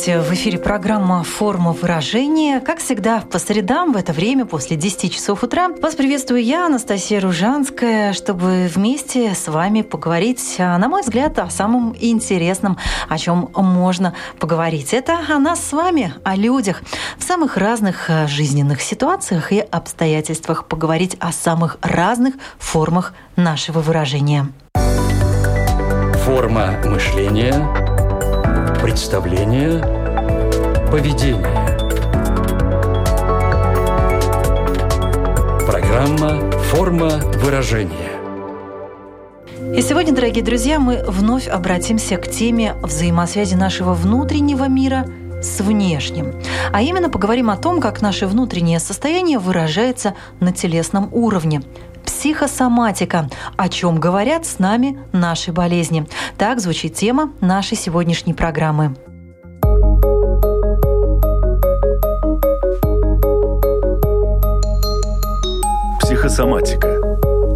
Здравствуйте! В эфире программа «Форма выражения». Как всегда, по средам в это время, после 10 часов утра, вас приветствую я, Анастасия Ружанская, чтобы вместе с вами поговорить, на мой взгляд, о самом интересном, о чем можно поговорить. Это о нас с вами, о людях, в самых разных э, жизненных ситуациях и обстоятельствах поговорить о самых разных формах нашего выражения. Форма мышления – представление, поведение. Программа «Форма выражения». И сегодня, дорогие друзья, мы вновь обратимся к теме взаимосвязи нашего внутреннего мира с внешним. А именно поговорим о том, как наше внутреннее состояние выражается на телесном уровне – психосоматика, о чем говорят с нами наши болезни. Так звучит тема нашей сегодняшней программы. Психосоматика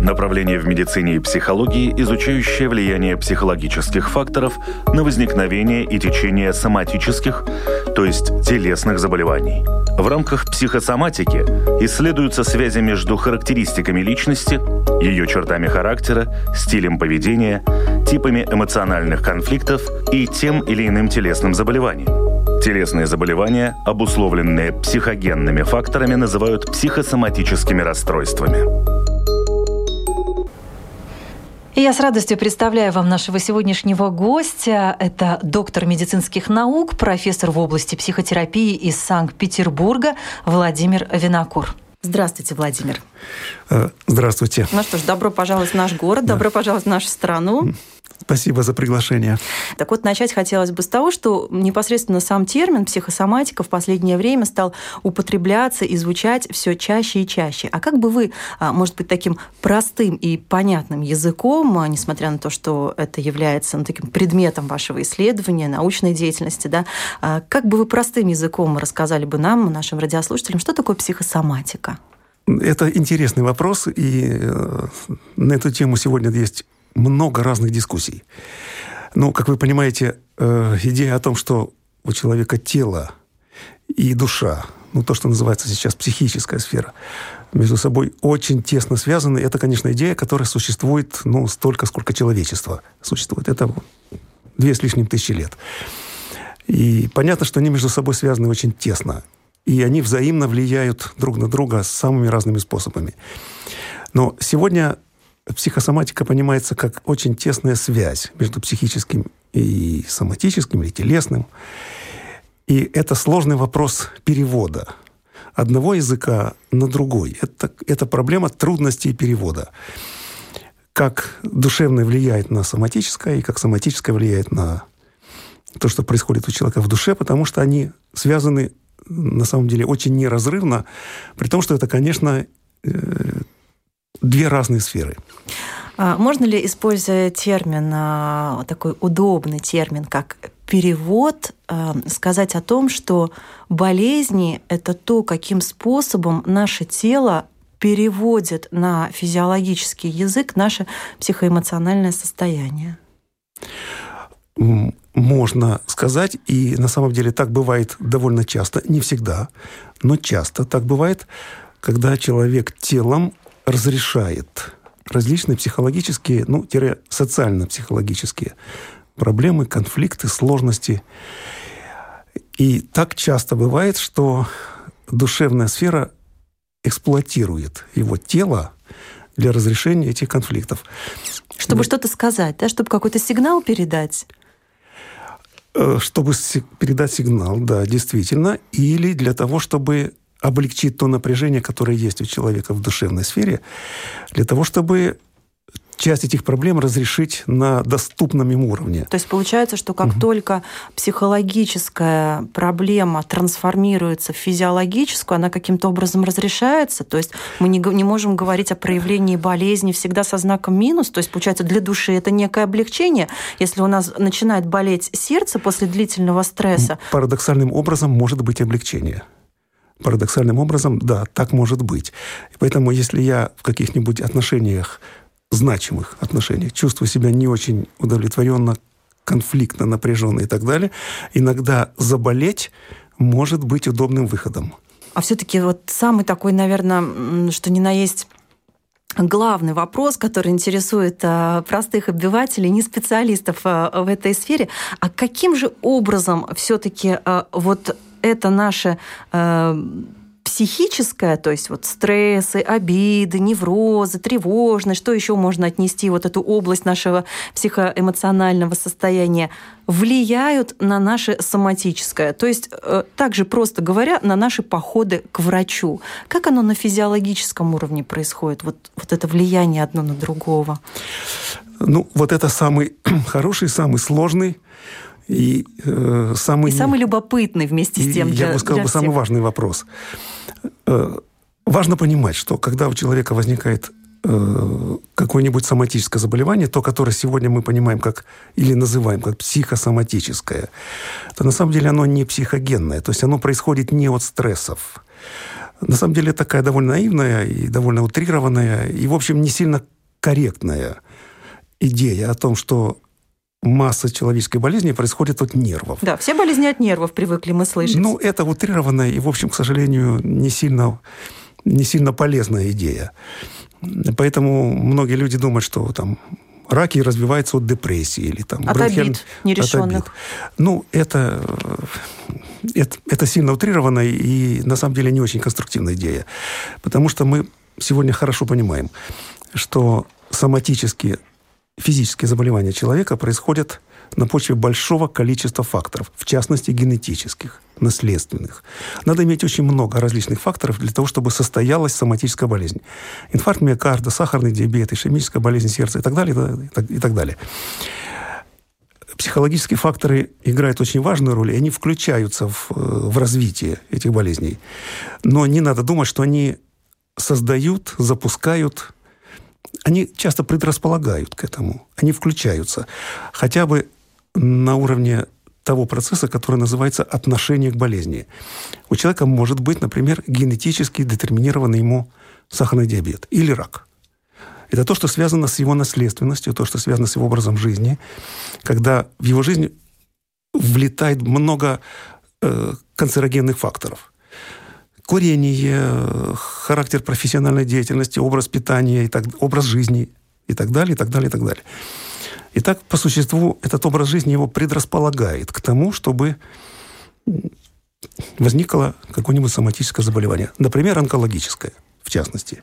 Направление в медицине и психологии, изучающее влияние психологических факторов на возникновение и течение соматических, то есть телесных заболеваний. В рамках психосоматики исследуются связи между характеристиками личности, ее чертами характера, стилем поведения, типами эмоциональных конфликтов и тем или иным телесным заболеванием. Телесные заболевания, обусловленные психогенными факторами, называют психосоматическими расстройствами. И я с радостью представляю вам нашего сегодняшнего гостя. Это доктор медицинских наук, профессор в области психотерапии из Санкт-Петербурга Владимир Винокур. Здравствуйте, Владимир. Э, здравствуйте. Ну что ж, добро пожаловать в наш город, да. добро пожаловать в нашу страну. Спасибо за приглашение. Так вот, начать хотелось бы с того, что непосредственно сам термин психосоматика в последнее время стал употребляться и звучать все чаще и чаще. А как бы вы, а, может быть, таким простым и понятным языком, а, несмотря на то, что это является ну, таким предметом вашего исследования, научной деятельности, да, а, как бы вы простым языком рассказали бы нам, нашим радиослушателям, что такое психосоматика? Это интересный вопрос, и э, на эту тему сегодня есть много разных дискуссий. Но, как вы понимаете, э, идея о том, что у человека тело и душа, ну, то, что называется сейчас психическая сфера, между собой очень тесно связаны. Это, конечно, идея, которая существует, ну, столько, сколько человечество существует. Это две с лишним тысячи лет. И понятно, что они между собой связаны очень тесно. И они взаимно влияют друг на друга самыми разными способами. Но сегодня психосоматика понимается как очень тесная связь между психическим и соматическим, или телесным. И это сложный вопрос перевода одного языка на другой. Это, это проблема трудностей перевода. Как душевное влияет на соматическое, и как соматическое влияет на то, что происходит у человека в душе, потому что они связаны на самом деле очень неразрывно, при том, что это, конечно, э, две разные сферы. А можно ли, используя термин, а, такой удобный термин, как перевод, а, сказать о том, что болезни – это то, каким способом наше тело переводит на физиологический язык наше психоэмоциональное состояние? Можно сказать, и на самом деле так бывает довольно часто, не всегда, но часто так бывает, когда человек телом разрешает различные психологические, ну, социально-психологические проблемы, конфликты, сложности. И так часто бывает, что душевная сфера эксплуатирует его тело для разрешения этих конфликтов. Чтобы вот. что-то сказать, да? Чтобы какой-то сигнал передать? Э, чтобы передать сигнал, да, действительно. Или для того, чтобы облегчить то напряжение, которое есть у человека в душевной сфере, для того, чтобы часть этих проблем разрешить на доступном им уровне. То есть получается, что как угу. только психологическая проблема трансформируется в физиологическую, она каким-то образом разрешается. То есть мы не, не можем говорить о проявлении болезни всегда со знаком минус. То есть получается для души это некое облегчение. Если у нас начинает болеть сердце после длительного стресса. Парадоксальным образом может быть облегчение парадоксальным образом, да, так может быть. И поэтому, если я в каких-нибудь отношениях значимых отношениях, чувствую себя не очень удовлетворенно, конфликтно, напряженно и так далее, иногда заболеть может быть удобным выходом. А все-таки вот самый такой, наверное, что ни на есть главный вопрос, который интересует а, простых обывателей, не специалистов а, в этой сфере, а каким же образом все-таки а, вот это наше психическое, то есть вот стрессы, обиды, неврозы, тревожность, что еще можно отнести вот эту область нашего психоэмоционального состояния, влияют на наше соматическое. То есть, э, также просто говоря, на наши походы к врачу. Как оно на физиологическом уровне происходит, вот, вот это влияние одно на другого? Ну, вот это самый хороший, самый сложный и э, самый... И самый любопытный вместе с тем для, Я бы сказал, бы, самый важный вопрос. Э, важно понимать, что когда у человека возникает э, какое-нибудь соматическое заболевание, то, которое сегодня мы понимаем как, или называем как психосоматическое, то на самом деле оно не психогенное, то есть оно происходит не от стрессов. На самом деле такая довольно наивная и довольно утрированная, и, в общем, не сильно корректная идея о том, что масса человеческой болезни происходит от нервов. Да, все болезни от нервов привыкли мы слышать. Ну, это утрированная и, в общем, к сожалению, не сильно, не сильно полезная идея. Поэтому многие люди думают, что там раки развиваются от депрессии или там от бронхиаль... обид нерешенных. От обид. Ну, это, это, это сильно утрированная и на самом деле не очень конструктивная идея. Потому что мы сегодня хорошо понимаем, что соматические физические заболевания человека происходят на почве большого количества факторов, в частности генетических, наследственных. Надо иметь очень много различных факторов для того, чтобы состоялась соматическая болезнь. Инфаркт миокарда, сахарный диабет, ишемическая болезнь сердца и так далее. И так далее. Психологические факторы играют очень важную роль, и они включаются в, э, в развитие этих болезней. Но не надо думать, что они создают, запускают они часто предрасполагают к этому, они включаются. Хотя бы на уровне того процесса, который называется отношение к болезни. У человека может быть, например, генетически детерминированный ему сахарный диабет или рак. Это то, что связано с его наследственностью, то, что связано с его образом жизни, когда в его жизнь влетает много э, канцерогенных факторов – курение, характер профессиональной деятельности, образ питания, и так, образ жизни и так далее, и так далее, и так далее. И так, по существу, этот образ жизни его предрасполагает к тому, чтобы возникло какое-нибудь соматическое заболевание. Например, онкологическое, в частности.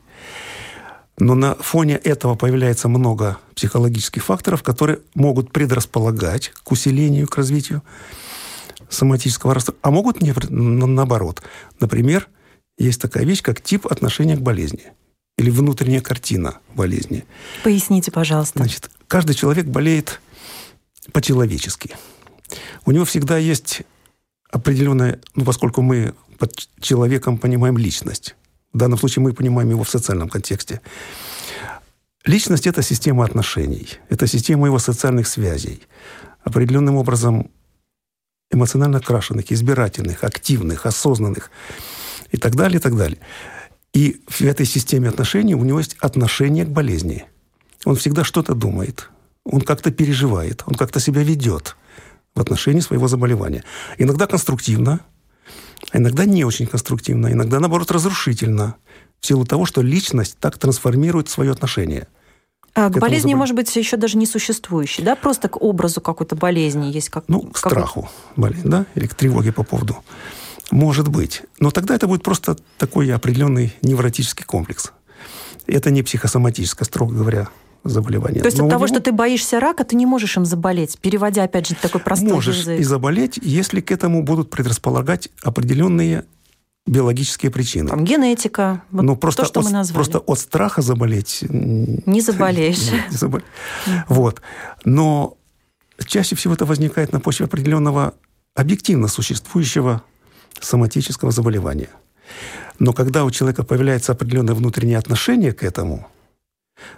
Но на фоне этого появляется много психологических факторов, которые могут предрасполагать к усилению, к развитию соматического расстройства, а могут не, наоборот. Например, есть такая вещь, как тип отношения к болезни или внутренняя картина болезни. Поясните, пожалуйста. Значит, каждый человек болеет по-человечески. У него всегда есть определенная, ну, поскольку мы под человеком понимаем личность, в данном случае мы понимаем его в социальном контексте. Личность – это система отношений, это система его социальных связей. Определенным образом эмоционально окрашенных, избирательных, активных, осознанных и так далее, и так далее. И в этой системе отношений у него есть отношение к болезни. Он всегда что-то думает, он как-то переживает, он как-то себя ведет в отношении своего заболевания. Иногда конструктивно, а иногда не очень конструктивно, иногда, наоборот, разрушительно, в силу того, что личность так трансформирует свое отношение – а к, к болезни, заболев... может быть, еще даже не существующей, да? Просто к образу какой-то болезни есть как Ну, к страху болезнь, да? Или к тревоге по поводу. Может быть. Но тогда это будет просто такой определенный невротический комплекс. Это не психосоматическое, строго говоря, заболевание. То есть Но от того, него... что ты боишься рака, ты не можешь им заболеть, переводя, опять же, такой простой Можешь язык. и заболеть, если к этому будут предрасполагать определенные биологические причины. Там генетика, вот ну, просто то, что от, мы назвали. Просто от страха заболеть... Не заболеешь. Не заболеешь. Вот. Но чаще всего это возникает на почве определенного объективно существующего соматического заболевания. Но когда у человека появляется определенное внутреннее отношение к этому,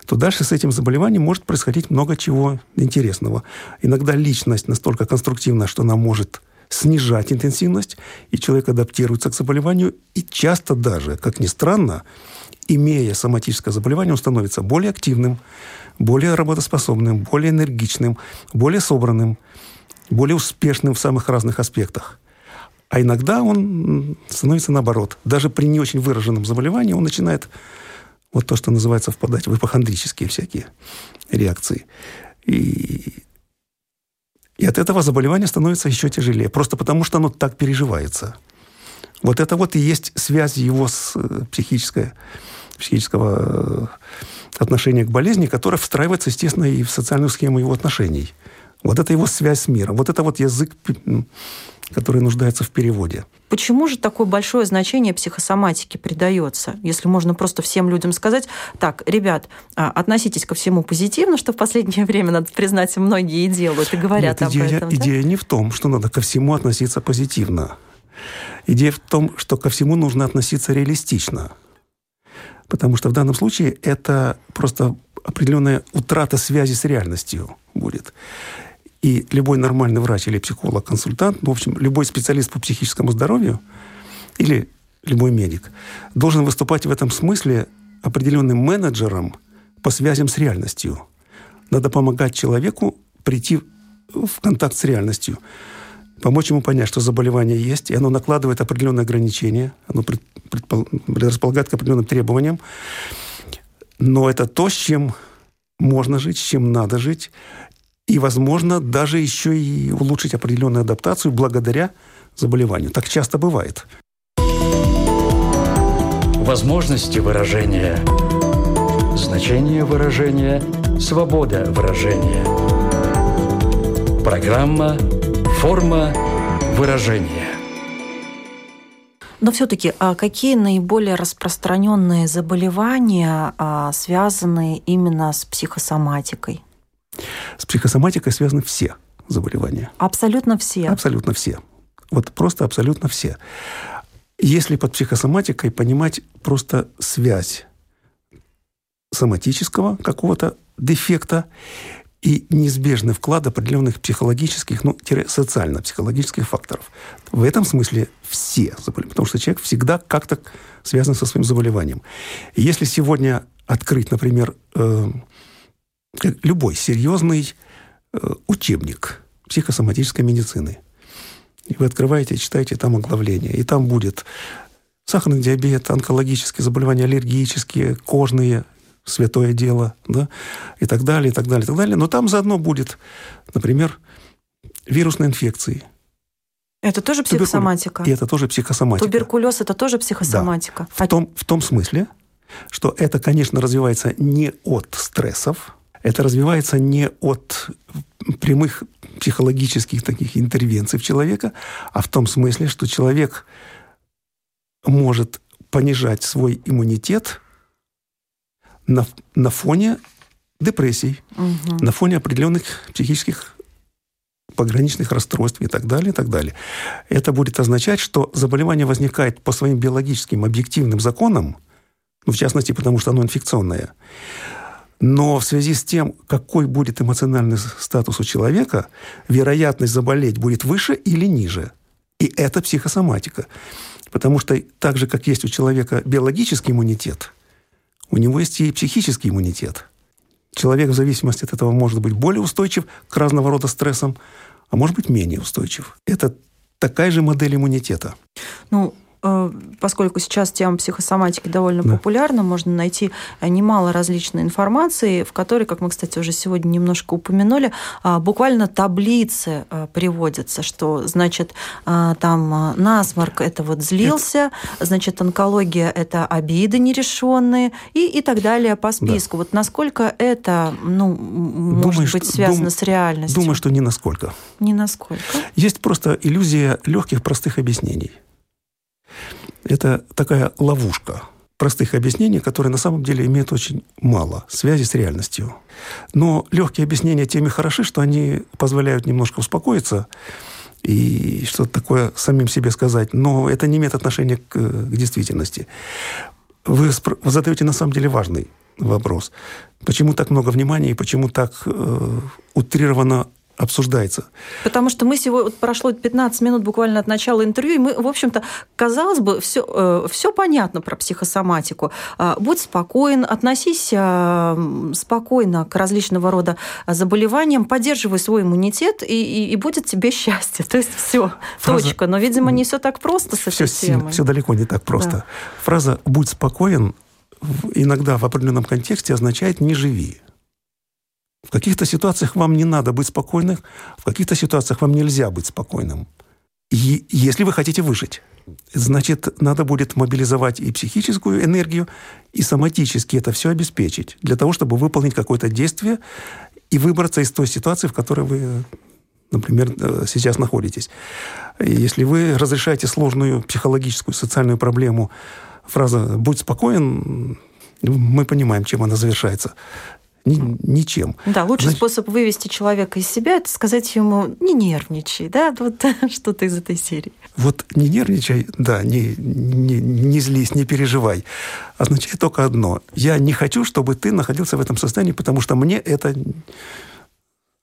то дальше с этим заболеванием может происходить много чего интересного. Иногда личность настолько конструктивна, что она может снижать интенсивность, и человек адаптируется к заболеванию, и часто даже, как ни странно, имея соматическое заболевание, он становится более активным, более работоспособным, более энергичным, более собранным, более успешным в самых разных аспектах. А иногда он становится наоборот. Даже при не очень выраженном заболевании он начинает вот то, что называется впадать в ипохондрические всякие реакции. И и от этого заболевание становится еще тяжелее, просто потому что оно так переживается. Вот это вот и есть связь его с э, психической, психического э, отношения к болезни, которая встраивается, естественно, и в социальную схему его отношений. Вот это его связь с миром. Вот это вот язык который нуждается в переводе. Почему же такое большое значение психосоматике придается? Если можно просто всем людям сказать, так, ребят, а, относитесь ко всему позитивно, что в последнее время, надо признать, многие и делают, и говорят Нет, идея, об этом. Идея да? не в том, что надо ко всему относиться позитивно. Идея в том, что ко всему нужно относиться реалистично. Потому что в данном случае это просто определенная утрата связи с реальностью будет. И любой нормальный врач или психолог, консультант, ну, в общем, любой специалист по психическому здоровью или любой медик должен выступать в этом смысле определенным менеджером по связям с реальностью. Надо помогать человеку прийти в контакт с реальностью, помочь ему понять, что заболевание есть, и оно накладывает определенные ограничения, оно предрасполагает к определенным требованиям. Но это то, с чем можно жить, с чем надо жить, и, возможно, даже еще и улучшить определенную адаптацию благодаря заболеванию. Так часто бывает. Возможности выражения, значение выражения, свобода выражения. Программа «Форма выражения». Но все-таки а какие наиболее распространенные заболевания а, связаны именно с психосоматикой? С психосоматикой связаны все заболевания. Абсолютно все? Абсолютно все. Вот просто абсолютно все. Если под психосоматикой понимать просто связь соматического какого-то дефекта и неизбежный вклад определенных психологических, ну, социально-психологических факторов. В этом смысле все заболевания, потому что человек всегда как-то связан со своим заболеванием. И если сегодня открыть, например, э, любой серьезный э, учебник психосоматической медицины. И вы открываете, читаете там оглавление, и там будет сахарный диабет, онкологические заболевания, аллергические, кожные, святое дело, да, и так далее, и так далее, и так далее. Но там заодно будет, например, вирусные инфекции. Это тоже психосоматика? И это тоже психосоматика. Туберкулез – это тоже психосоматика? Да. В, том, в том смысле, что это, конечно, развивается не от стрессов, это развивается не от прямых психологических таких интервенций в человека, а в том смысле, что человек может понижать свой иммунитет на, на фоне депрессий, угу. на фоне определенных психических пограничных расстройств и так далее, и так далее. Это будет означать, что заболевание возникает по своим биологическим объективным законам, ну, в частности, потому что оно инфекционное, но в связи с тем, какой будет эмоциональный статус у человека, вероятность заболеть будет выше или ниже. И это психосоматика. Потому что так же, как есть у человека биологический иммунитет, у него есть и психический иммунитет. Человек в зависимости от этого может быть более устойчив к разного рода стрессам, а может быть менее устойчив. Это такая же модель иммунитета. Ну, поскольку сейчас тема психосоматики довольно да. популярна, можно найти э, немало различной информации, в которой, как мы, кстати, уже сегодня немножко упомянули, а, буквально таблицы э, приводятся, что, значит, там насморк – это вот злился, это... значит, онкология – это обиды нерешенные и, и так далее по списку. Да. Вот насколько это, ну, может Думаю, быть связано дум... с реальностью? Думаю, что не насколько. Не насколько. Есть просто иллюзия легких, простых объяснений. Это такая ловушка простых объяснений, которые на самом деле имеют очень мало связи с реальностью. Но легкие объяснения теми хороши, что они позволяют немножко успокоиться и что-то такое самим себе сказать. Но это не имеет отношения к, к действительности. Вы задаете на самом деле важный вопрос. Почему так много внимания и почему так э, утрированно обсуждается. Потому что мы сегодня, вот прошло 15 минут буквально от начала интервью, и мы, в общем-то, казалось бы, все, э, все понятно про психосоматику. Э, будь спокоен, относись э, спокойно к различного рода заболеваниям, поддерживай свой иммунитет, и, и, и будет тебе счастье. То есть все, Фраза... точка. Но, видимо, не все так просто с этой все, темой. Все далеко не так просто. Да. Фраза «будь спокоен» иногда в определенном контексте означает «не живи». В каких-то ситуациях вам не надо быть спокойным, в каких-то ситуациях вам нельзя быть спокойным. И если вы хотите выжить, значит, надо будет мобилизовать и психическую энергию, и соматически это все обеспечить, для того, чтобы выполнить какое-то действие и выбраться из той ситуации, в которой вы, например, э, сейчас находитесь. Если вы разрешаете сложную психологическую, социальную проблему, фраза «будь спокоен», мы понимаем, чем она завершается ни, ничем. Да, лучший Значит, способ вывести человека из себя – это сказать ему «не нервничай», да, вот что-то из этой серии. Вот «не нервничай», да, не, не, не злись, не переживай, означает только одно. Я не хочу, чтобы ты находился в этом состоянии, потому что мне это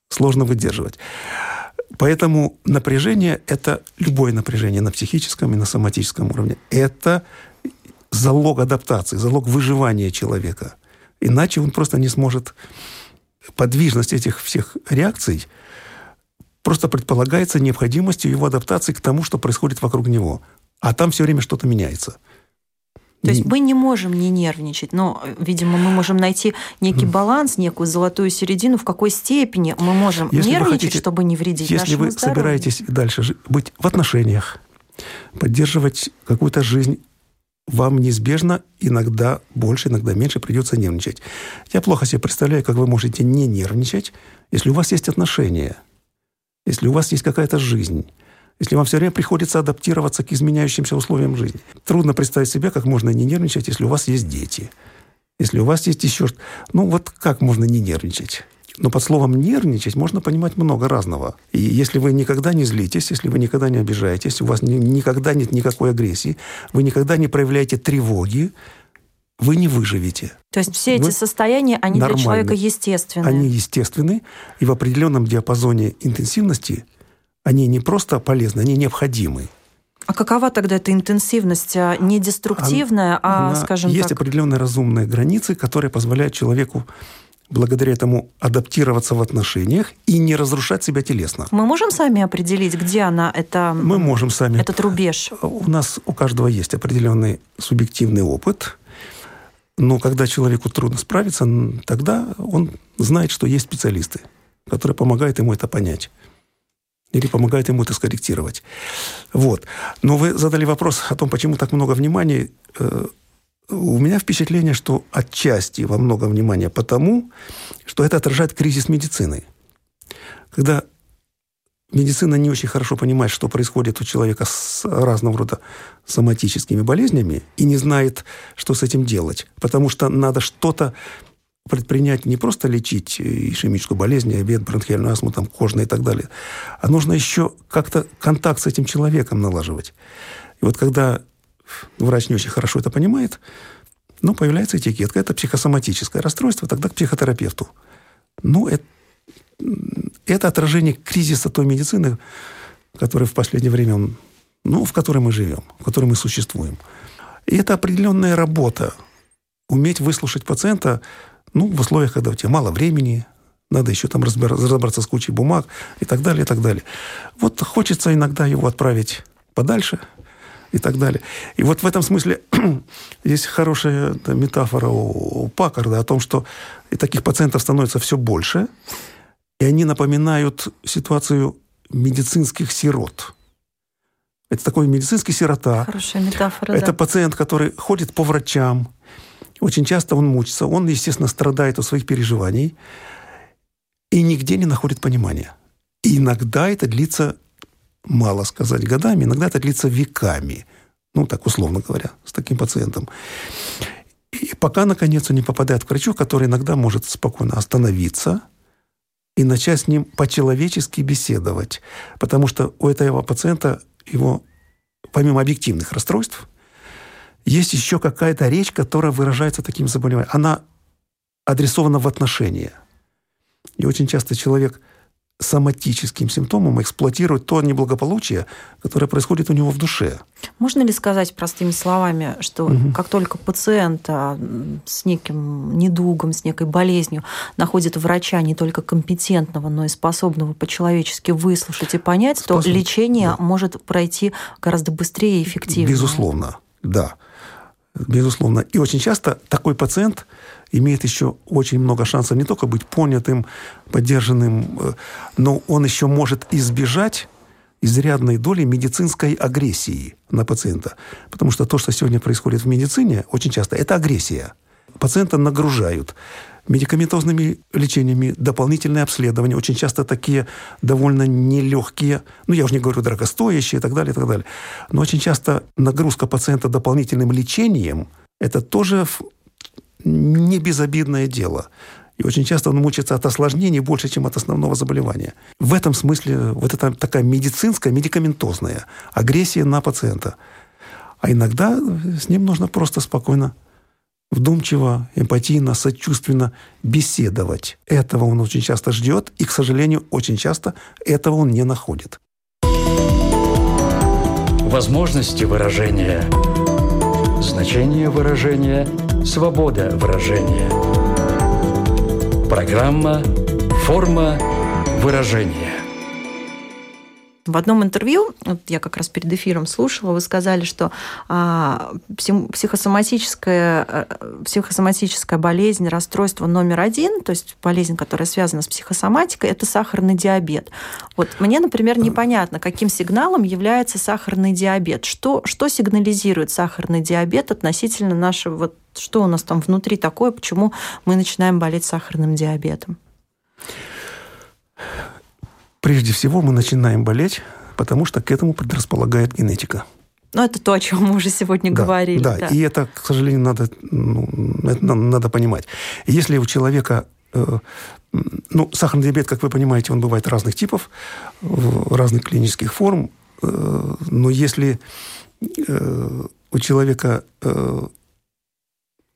сложно выдерживать. Поэтому напряжение – это любое напряжение на психическом и на соматическом уровне. Это залог адаптации, залог выживания человека – Иначе он просто не сможет... Подвижность этих всех реакций просто предполагается необходимостью его адаптации к тому, что происходит вокруг него. А там все время что-то меняется. То есть мы не можем не нервничать, но, видимо, мы можем найти некий баланс, некую золотую середину, в какой степени мы можем если нервничать, хотите, чтобы не вредить Если вы здоровью. собираетесь дальше быть в отношениях, поддерживать какую-то жизнь вам неизбежно иногда больше, иногда меньше придется нервничать. Я плохо себе представляю, как вы можете не нервничать, если у вас есть отношения, если у вас есть какая-то жизнь, если вам все время приходится адаптироваться к изменяющимся условиям жизни. Трудно представить себе, как можно не нервничать, если у вас есть дети, если у вас есть еще... Ну вот как можно не нервничать? Но под словом «нервничать» можно понимать много разного. И если вы никогда не злитесь, если вы никогда не обижаетесь, у вас ни, никогда нет никакой агрессии, вы никогда не проявляете тревоги, вы не выживете. То есть все эти вы состояния, они нормальны. для человека естественны? Они естественны, и в определенном диапазоне интенсивности они не просто полезны, они необходимы. А какова тогда эта интенсивность? А, не деструктивная, а, скажем есть так... Есть определенные разумные границы, которые позволяют человеку благодаря этому адаптироваться в отношениях и не разрушать себя телесно. Мы можем сами определить, где она, это, Мы можем сами. этот рубеж? У нас у каждого есть определенный субъективный опыт, но когда человеку трудно справиться, тогда он знает, что есть специалисты, которые помогают ему это понять или помогают ему это скорректировать. Вот. Но вы задали вопрос о том, почему так много внимания э, у меня впечатление, что отчасти во много внимания потому, что это отражает кризис медицины. Когда медицина не очень хорошо понимает, что происходит у человека с разного рода соматическими болезнями и не знает, что с этим делать. Потому что надо что-то предпринять не просто лечить ишемическую болезнь, диабет, бронхиальную астму, там, кожную и так далее, а нужно еще как-то контакт с этим человеком налаживать. И вот когда врач не очень хорошо это понимает, но появляется этикетка. Это психосоматическое расстройство, тогда к психотерапевту. Ну, это, это отражение кризиса той медицины, которая в последнее время, ну, в которой мы живем, в которой мы существуем. И это определенная работа. Уметь выслушать пациента, ну, в условиях, когда у тебя мало времени, надо еще там разобраться с кучей бумаг и так далее, и так далее. Вот хочется иногда его отправить подальше – и так далее. И вот в этом смысле есть хорошая метафора у Паккарда о том, что и таких пациентов становится все больше, и они напоминают ситуацию медицинских сирот. Это такой медицинский сирота. Хорошая метафора, Это да. пациент, который ходит по врачам. Очень часто он мучится. Он, естественно, страдает от своих переживаний и нигде не находит понимания. И иногда это длится мало сказать годами, иногда это длится веками. Ну, так условно говоря, с таким пациентом. И пока, наконец, он не попадает к врачу, который иногда может спокойно остановиться и начать с ним по-человечески беседовать. Потому что у этого пациента его, помимо объективных расстройств, есть еще какая-то речь, которая выражается таким заболеванием. Она адресована в отношения. И очень часто человек соматическим симптомом эксплуатирует то неблагополучие, которое происходит у него в душе. Можно ли сказать простыми словами, что угу. как только пациента с неким недугом, с некой болезнью находит врача не только компетентного, но и способного по-человечески выслушать и понять, Способ... то лечение да. может пройти гораздо быстрее и эффективнее? Безусловно, да. Безусловно. И очень часто такой пациент имеет еще очень много шансов не только быть понятым, поддержанным, э, но он еще может избежать изрядной доли медицинской агрессии на пациента. Потому что то, что сегодня происходит в медицине, очень часто это агрессия. Пациента нагружают медикаментозными лечениями, дополнительные обследования, очень часто такие довольно нелегкие, ну, я уже не говорю дорогостоящие и так далее, и так далее. Но очень часто нагрузка пациента дополнительным лечением – это тоже не безобидное дело. И очень часто он мучается от осложнений больше, чем от основного заболевания. В этом смысле вот это такая медицинская, медикаментозная агрессия на пациента. А иногда с ним нужно просто спокойно вдумчиво, эмпатийно, сочувственно беседовать. Этого он очень часто ждет, и, к сожалению, очень часто этого он не находит. Возможности выражения. Значение выражения. Свобода выражения. Программа «Форма выражения». В одном интервью, вот я как раз перед эфиром слушала, вы сказали, что а, психосоматическая, э, психосоматическая болезнь, расстройство номер один, то есть болезнь, которая связана с психосоматикой, это сахарный диабет. Вот мне, например, непонятно, каким сигналом является сахарный диабет. Что, что сигнализирует сахарный диабет относительно нашего, вот, что у нас там внутри такое, почему мы начинаем болеть сахарным диабетом? Прежде всего мы начинаем болеть, потому что к этому предрасполагает генетика. Ну, это то, о чем мы уже сегодня да, говорили. Да, да, и это, к сожалению, надо, ну, это надо понимать. Если у человека э, ну, сахарный диабет, как вы понимаете, он бывает разных типов, разных клинических форм. Э, но если э, у человека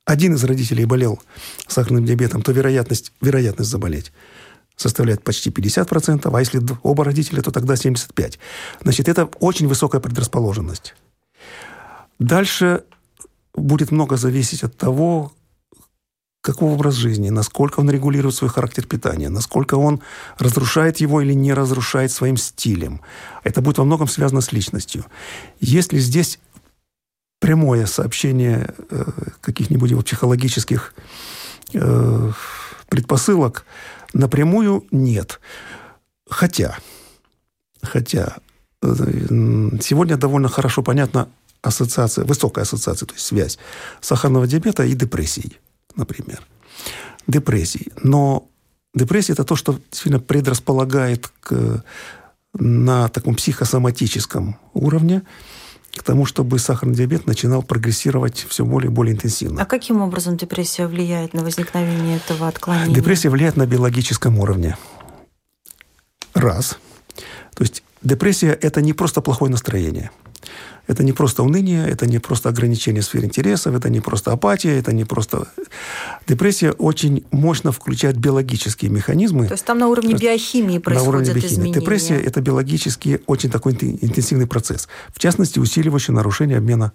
один из родителей болел сахарным диабетом, то вероятность, вероятность заболеть составляет почти 50%, а если оба родителя, то тогда 75%. Значит, это очень высокая предрасположенность. Дальше будет много зависеть от того, какой образ жизни, насколько он регулирует свой характер питания, насколько он разрушает его или не разрушает своим стилем. Это будет во многом связано с личностью. Если здесь прямое сообщение э, каких-нибудь его психологических э, предпосылок, Напрямую нет. Хотя, хотя э, сегодня довольно хорошо понятна ассоциация, высокая ассоциация, то есть связь сахарного диабета и депрессии, например. Депрессии. Но депрессия – это то, что сильно предрасполагает к, на таком психосоматическом уровне к тому, чтобы сахарный диабет начинал прогрессировать все более и более интенсивно. А каким образом депрессия влияет на возникновение этого отклонения? Депрессия влияет на биологическом уровне. Раз. То есть депрессия – это не просто плохое настроение – это не просто уныние, это не просто ограничение сфер интересов, это не просто апатия, это не просто... Депрессия очень мощно включает биологические механизмы. То есть там на уровне биохимии происходят на уровне биохимии. изменения. Депрессия – это биологически очень такой интенсивный процесс. В частности, усиливающий нарушение обмена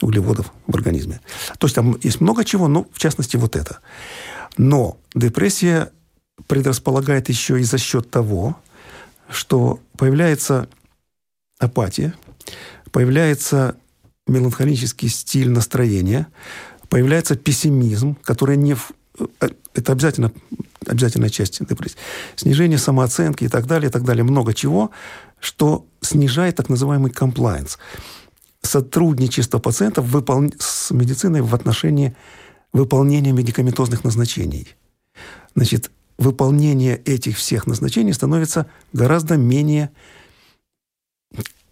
углеводов в организме. То есть там есть много чего, но в частности вот это. Но депрессия предрасполагает еще и за счет того, что появляется апатия, появляется меланхолический стиль настроения, появляется пессимизм, который не... Э, это обязательно, обязательная часть депрессии. Снижение самооценки и так далее, и так далее. Много чего, что снижает так называемый комплайенс. Сотрудничество пациентов выпол... с медициной в отношении выполнения медикаментозных назначений. Значит, выполнение этих всех назначений становится гораздо менее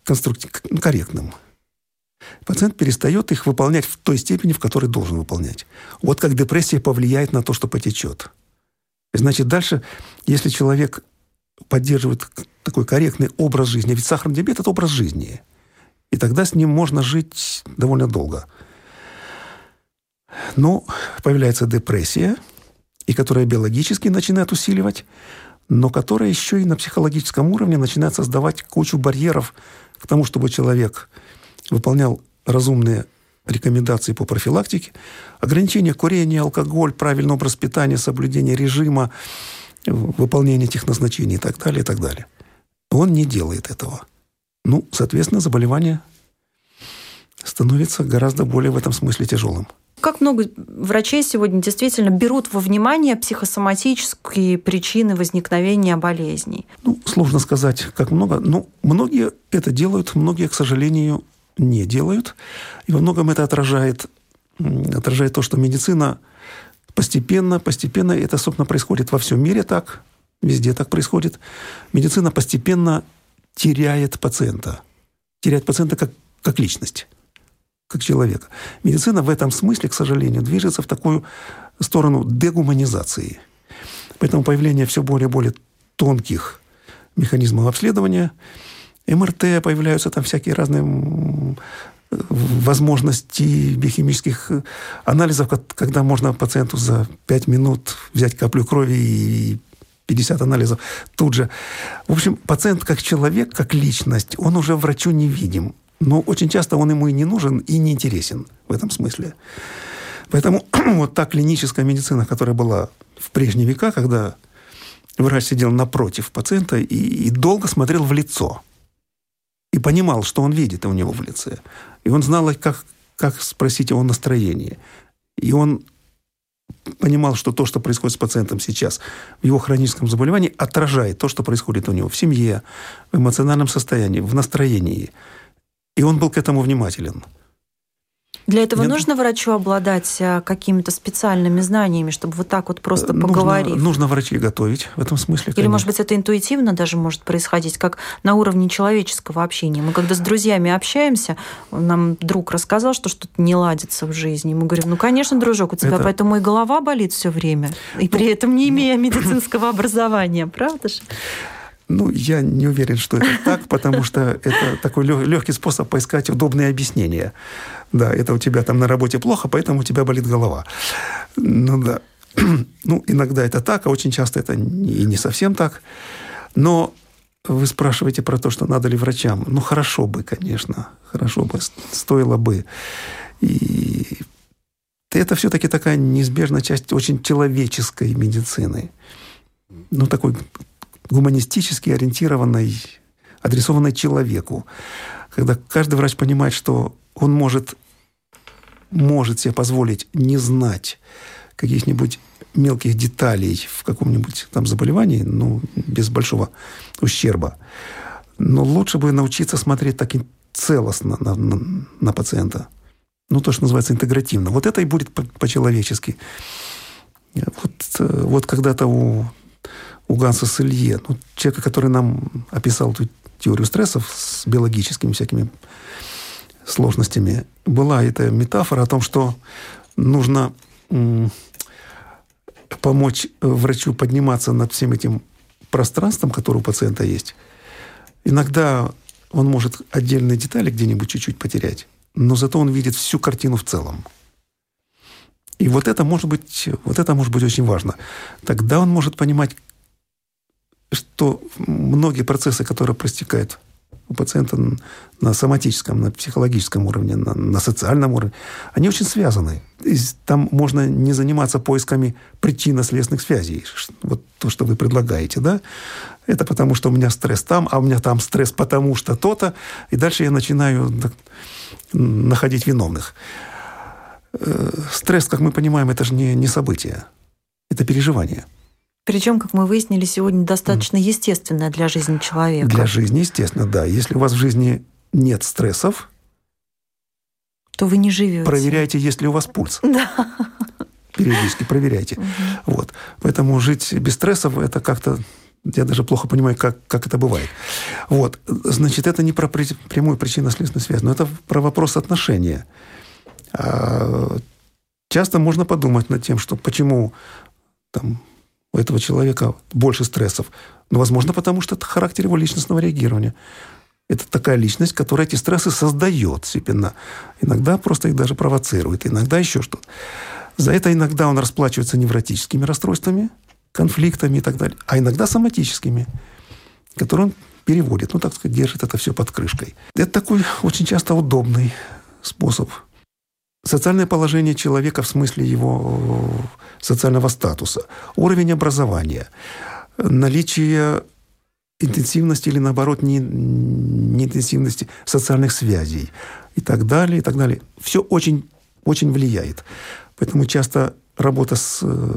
конструктив... корректным. Пациент перестает их выполнять в той степени, в которой должен выполнять. Вот как депрессия повлияет на то, что потечет. Значит, дальше, если человек поддерживает такой корректный образ жизни, ведь сахарный диабет – это образ жизни, и тогда с ним можно жить довольно долго. Но появляется депрессия, и которая биологически начинает усиливать, но которая еще и на психологическом уровне начинает создавать кучу барьеров к тому, чтобы человек выполнял разумные рекомендации по профилактике, ограничение курения, алкоголь, правильный образ питания, соблюдение режима, выполнение этих назначений и так далее, и так далее. Он не делает этого. Ну, соответственно, заболевание становится гораздо более в этом смысле тяжелым. Как много врачей сегодня действительно берут во внимание психосоматические причины возникновения болезней? Ну, сложно сказать, как много. Но многие это делают, многие, к сожалению, не делают. И во многом это отражает, отражает то, что медицина постепенно, постепенно, это, собственно, происходит во всем мире так, везде так происходит, медицина постепенно теряет пациента. Теряет пациента как, как личность, как человека. Медицина в этом смысле, к сожалению, движется в такую сторону дегуманизации. Поэтому появление все более и более тонких механизмов обследования – МРТ, появляются там всякие разные возможности биохимических анализов, когда можно пациенту за 5 минут взять каплю крови и 50 анализов тут же. В общем, пациент как человек, как личность, он уже врачу не видим. Но очень часто он ему и не нужен, и не интересен в этом смысле. Поэтому вот та клиническая медицина, которая была в прежние века, когда врач сидел напротив пациента и, и долго смотрел в лицо – и понимал, что он видит у него в лице. И он знал, как, как спросить его настроение. И он понимал, что то, что происходит с пациентом сейчас в его хроническом заболевании, отражает то, что происходит у него в семье, в эмоциональном состоянии, в настроении. И он был к этому внимателен. Для этого Нет. нужно врачу обладать э, какими-то специальными знаниями, чтобы вот так вот просто поговорить? Нужно, нужно врачей готовить в этом смысле. Или, конечно. может быть, это интуитивно даже может происходить, как на уровне человеческого общения. Мы когда с друзьями общаемся, нам друг рассказал, что что-то не ладится в жизни. Мы говорим, ну, конечно, дружок, у тебя это... поэтому и голова болит все время, и при ну, этом не имея ну. медицинского образования, правда же? Ну, я не уверен, что это так, потому что это такой легкий способ поискать удобные объяснения. Да, это у тебя там на работе плохо, поэтому у тебя болит голова. Ну да. Ну, иногда это так, а очень часто это и не совсем так. Но вы спрашиваете про то, что надо ли врачам. Ну, хорошо бы, конечно. Хорошо бы, стоило бы. И это все-таки такая неизбежная часть очень человеческой медицины. Ну, такой гуманистически ориентированной, адресованной человеку. Когда каждый врач понимает, что он может, может себе позволить не знать каких-нибудь мелких деталей в каком-нибудь там заболевании, ну, без большого ущерба. Но лучше бы научиться смотреть так целостно на, на, на пациента. Ну, то, что называется интегративно. Вот это и будет по-человечески. Вот, э, вот когда-то у у Ганса Селье, ну, человека, который нам описал эту теорию стрессов с биологическими всякими сложностями, была эта метафора о том, что нужно помочь врачу подниматься над всем этим пространством, которое у пациента есть. Иногда он может отдельные детали где-нибудь чуть-чуть потерять, но зато он видит всю картину в целом. И вот это может быть, вот это может быть очень важно. Тогда он может понимать, что многие процессы, которые простекают у пациента на соматическом, на психологическом уровне, на, на социальном уровне, они очень связаны. И там можно не заниматься поисками причинно-следственных связей. Вот то, что вы предлагаете, да? Это потому, что у меня стресс там, а у меня там стресс потому, что то-то. И дальше я начинаю находить виновных. Э, стресс, как мы понимаем, это же не, не событие. Это переживание. Причем, как мы выяснили сегодня, достаточно mm. естественное для жизни человека. Для жизни, естественно, да. Если у вас в жизни нет стрессов, то вы не живете. Проверяйте, есть ли у вас пульс. Да. Периодически проверяйте. Угу. Вот. Поэтому жить без стрессов это как-то Я даже плохо понимаю, как, как это бывает. Вот. Значит, это не про прямую причинно-следственную связь, но это про вопрос отношения. А, часто можно подумать над тем, что почему там, у этого человека больше стрессов. Ну, возможно, потому что это характер его личностного реагирования. Это такая личность, которая эти стрессы создает себе. Иногда просто их даже провоцирует, иногда еще что-то. За это иногда он расплачивается невротическими расстройствами, конфликтами и так далее, а иногда соматическими, которые он переводит, ну, так сказать, держит это все под крышкой. Это такой очень часто удобный способ. Социальное положение человека в смысле его социального статуса, уровень образования, наличие интенсивности или, наоборот, не, не интенсивности социальных связей и так далее, и так далее. Все очень, очень влияет. Поэтому часто работа с э,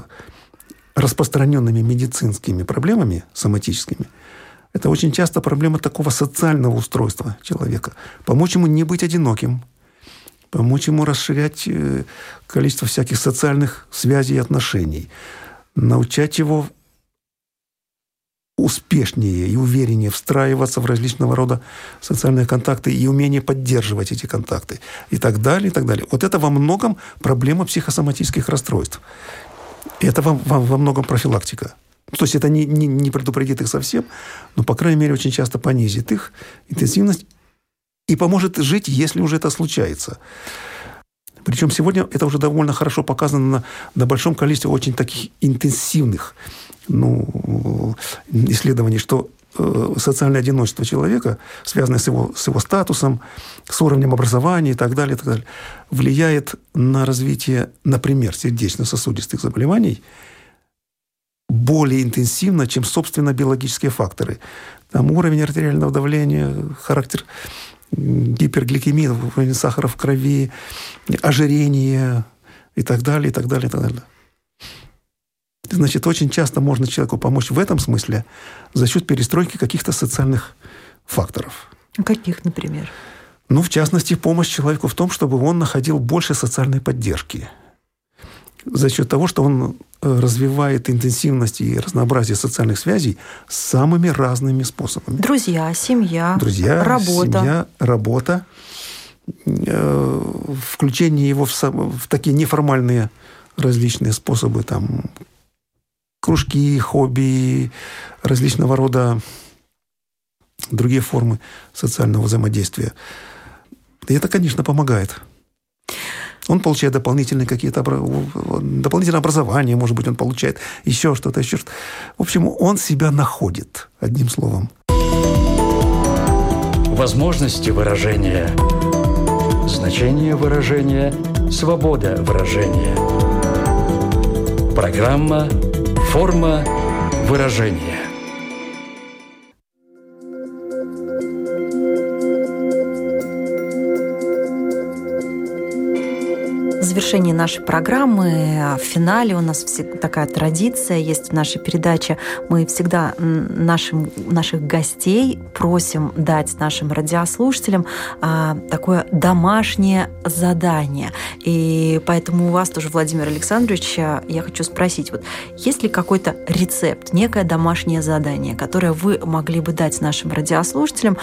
распространенными медицинскими проблемами, соматическими, это очень часто проблема такого социального устройства человека. Помочь ему не быть одиноким, помочь ему расширять э, количество всяких социальных связей и отношений, научать его успешнее и увереннее встраиваться в различного рода социальные контакты и умение поддерживать эти контакты и так далее, и так далее. Вот это во многом проблема психосоматических расстройств. Это во, во, во многом профилактика. То есть это не, не, не предупредит их совсем, но, по крайней мере, очень часто понизит их интенсивность и поможет жить, если уже это случается. Причем сегодня это уже довольно хорошо показано на, на большом количестве очень таких интенсивных ну, исследований, что э, социальное одиночество человека, связанное с его, с его статусом, с уровнем образования и так далее, и так далее, влияет на развитие, например, сердечно-сосудистых заболеваний более интенсивно, чем, собственно, биологические факторы. Там уровень артериального давления, характер гипергликемии, уровень сахара в крови, ожирение и так далее, и так далее, и так далее. Значит, очень часто можно человеку помочь в этом смысле за счет перестройки каких-то социальных факторов. Каких, например? Ну, в частности, помощь человеку в том, чтобы он находил больше социальной поддержки. За счет того, что он э, развивает интенсивность и разнообразие социальных связей самыми разными способами. Друзья, семья, Друзья, работа. Семья, работа. Э, включение его в, в такие неформальные различные способы там, кружки, хобби, различного рода другие формы социального взаимодействия. И это, конечно, помогает. Он получает дополнительные какие-то дополнительное образование, может быть, он получает еще что-то, еще что-то. В общем, он себя находит, одним словом. Возможности выражения. Значение выражения. Свобода выражения. Программа Форма выражения. Завершении нашей программы, а, в финале у нас такая традиция есть в нашей передаче. Мы всегда нашим, наших гостей просим дать нашим радиослушателям а, такое домашнее задание. И поэтому у вас тоже, Владимир Александрович, а, я хочу спросить, вот есть ли какой-то рецепт, некое домашнее задание, которое вы могли бы дать нашим радиослушателям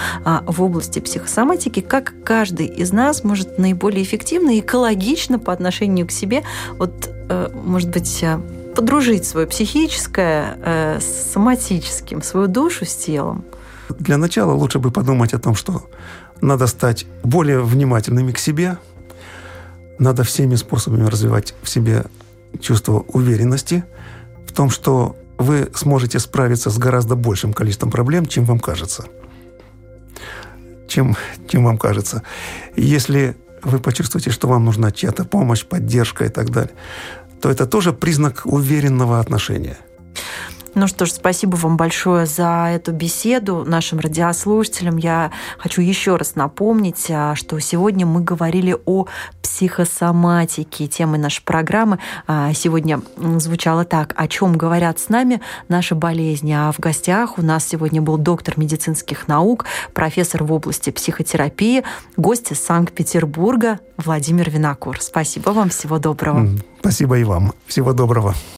в области психосоматики, как каждый из нас может наиболее эффективно и экологично по отношению к себе, вот, э, может быть, э, подружить свое психическое э, с соматическим, свою душу с телом? Для начала лучше бы подумать о том, что надо стать более внимательными к себе, надо всеми способами развивать в себе чувство уверенности в том, что вы сможете справиться с гораздо большим количеством проблем, чем вам кажется. Чем, чем вам кажется. Если вы почувствуете, что вам нужна чья-то помощь, поддержка и так далее, то это тоже признак уверенного отношения – ну что ж, спасибо вам большое за эту беседу нашим радиослушателям. Я хочу еще раз напомнить, а, что сегодня мы говорили о психосоматике. Темой нашей программы а, сегодня звучало так, о чем говорят с нами наши болезни. А в гостях у нас сегодня был доктор медицинских наук, профессор в области психотерапии, гость из Санкт-Петербурга Владимир Винокур. Спасибо вам, всего доброго. Спасибо и вам. Всего доброго.